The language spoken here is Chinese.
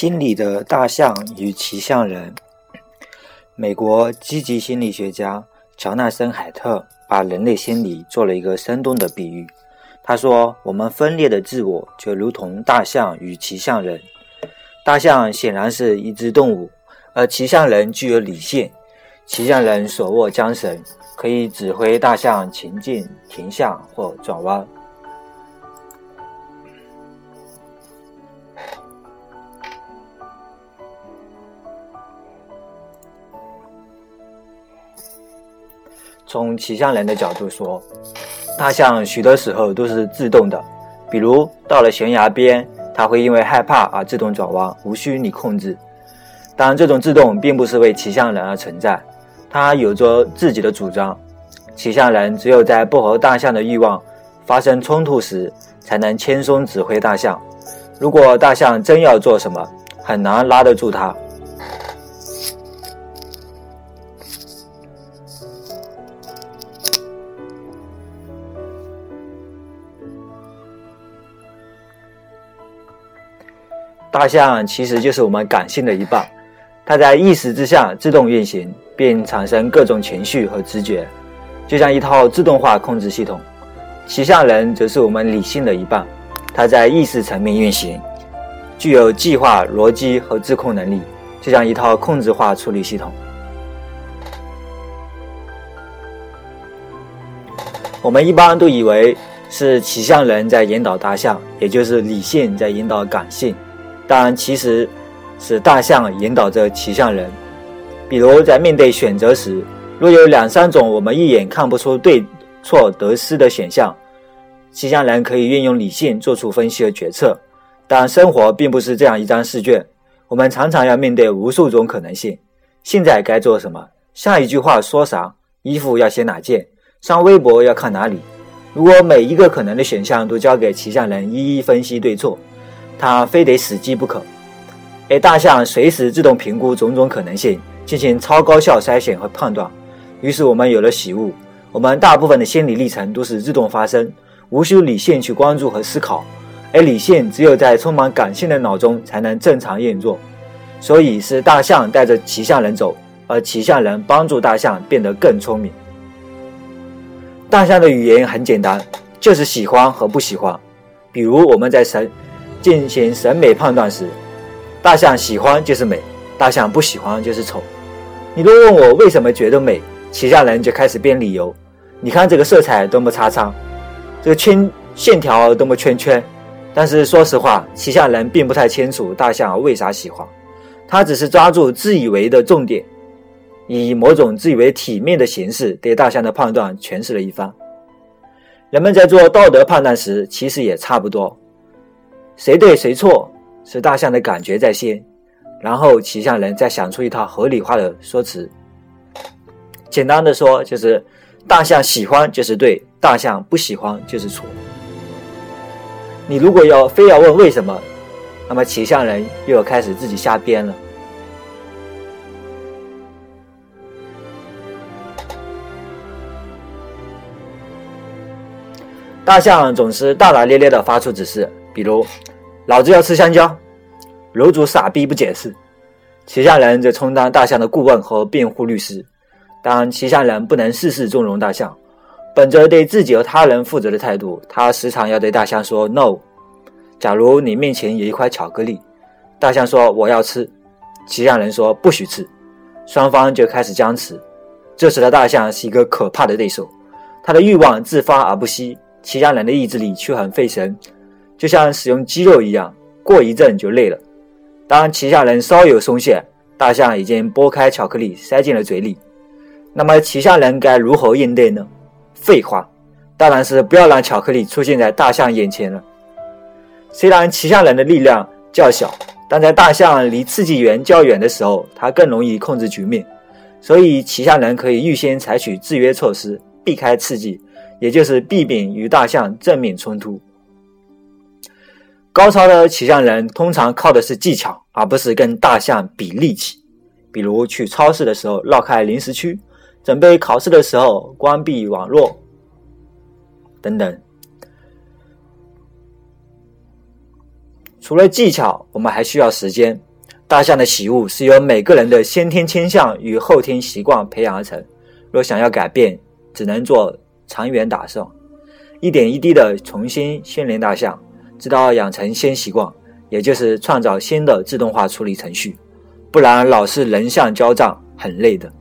心理的大象与骑象人。美国积极心理学家乔纳森·海特把人类心理做了一个生动的比喻。他说：“我们分裂的自我就如同大象与骑象人。大象显然是一只动物，而骑象人具有理性。骑象人手握缰绳，可以指挥大象前进、停下或转弯。”从骑象人的角度说，大象许多时候都是自动的，比如到了悬崖边，它会因为害怕而自动转弯，无需你控制。但这种自动并不是为骑象人而存在，它有着自己的主张。骑象人只有在不和大象的欲望发生冲突时，才能轻松指挥大象。如果大象真要做什么，很难拉得住它。大象其实就是我们感性的一半，它在意识之下自动运行，并产生各种情绪和直觉，就像一套自动化控制系统。骑象人则是我们理性的一半，它在意识层面运行，具有计划、逻辑和自控能力，就像一套控制化处理系统。我们一般都以为是骑象人在引导大象，也就是理性在引导感性。但其实是大象引导着骑象人。比如在面对选择时，若有两三种我们一眼看不出对错得失的选项，骑象人可以运用理性做出分析和决策。但生活并不是这样一张试卷，我们常常要面对无数种可能性。现在该做什么？下一句话说啥？衣服要洗哪件？上微博要看哪里？如果每一个可能的选项都交给骑象人一一分析对错。他非得死记不可，而大象随时自动评估种种可能性，进行超高效筛选和判断。于是我们有了喜悟：我们大部分的心理历程都是自动发生，无需理性去关注和思考，而理性只有在充满感性的脑中才能正常运作。所以是大象带着骑象人走，而骑象人帮助大象变得更聪明。大象的语言很简单，就是喜欢和不喜欢。比如我们在神。进行审美判断时，大象喜欢就是美，大象不喜欢就是丑。你若问我为什么觉得美，骑象人就开始编理由。你看这个色彩多么叉叉，这个圈线条多么圈圈。但是说实话，骑象人并不太清楚大象为啥喜欢，他只是抓住自以为的重点，以某种自以为体面的形式对大象的判断诠释了一番。人们在做道德判断时，其实也差不多。谁对谁错是大象的感觉在先，然后骑象人再想出一套合理化的说辞。简单的说，就是大象喜欢就是对，大象不喜欢就是错。你如果要非要问为什么，那么骑象人又要开始自己瞎编了。大象总是大大咧咧的发出指示。比如，老子要吃香蕉，楼主傻逼不解释，骑象人则充当大象的顾问和辩护律师。但骑象人不能事事纵容大象，本着对自己和他人负责的态度，他时常要对大象说 “no”。假如你面前有一块巧克力，大象说我要吃，骑象人说不许吃，双方就开始僵持。这时的大象是一个可怕的对手，他的欲望自发而不息，骑象人的意志力却很费神。就像使用肌肉一样，过一阵就累了。当骑象人稍有松懈，大象已经剥开巧克力塞进了嘴里。那么骑象人该如何应对呢？废话，当然是不要让巧克力出现在大象眼前了。虽然骑象人的力量较小，但在大象离刺激源较远的时候，它更容易控制局面。所以骑象人可以预先采取制约措施，避开刺激，也就是避免与大象正面冲突。高超的骑象人通常靠的是技巧，而不是跟大象比力气。比如去超市的时候绕开零食区，准备考试的时候关闭网络，等等。除了技巧，我们还需要时间。大象的习物是由每个人的先天倾向与后天习惯培养而成。若想要改变，只能做长远打算，一点一滴的重新训练大象，直到养成新习惯，也就是创造新的自动化处理程序。不然，老是人像交账，很累的。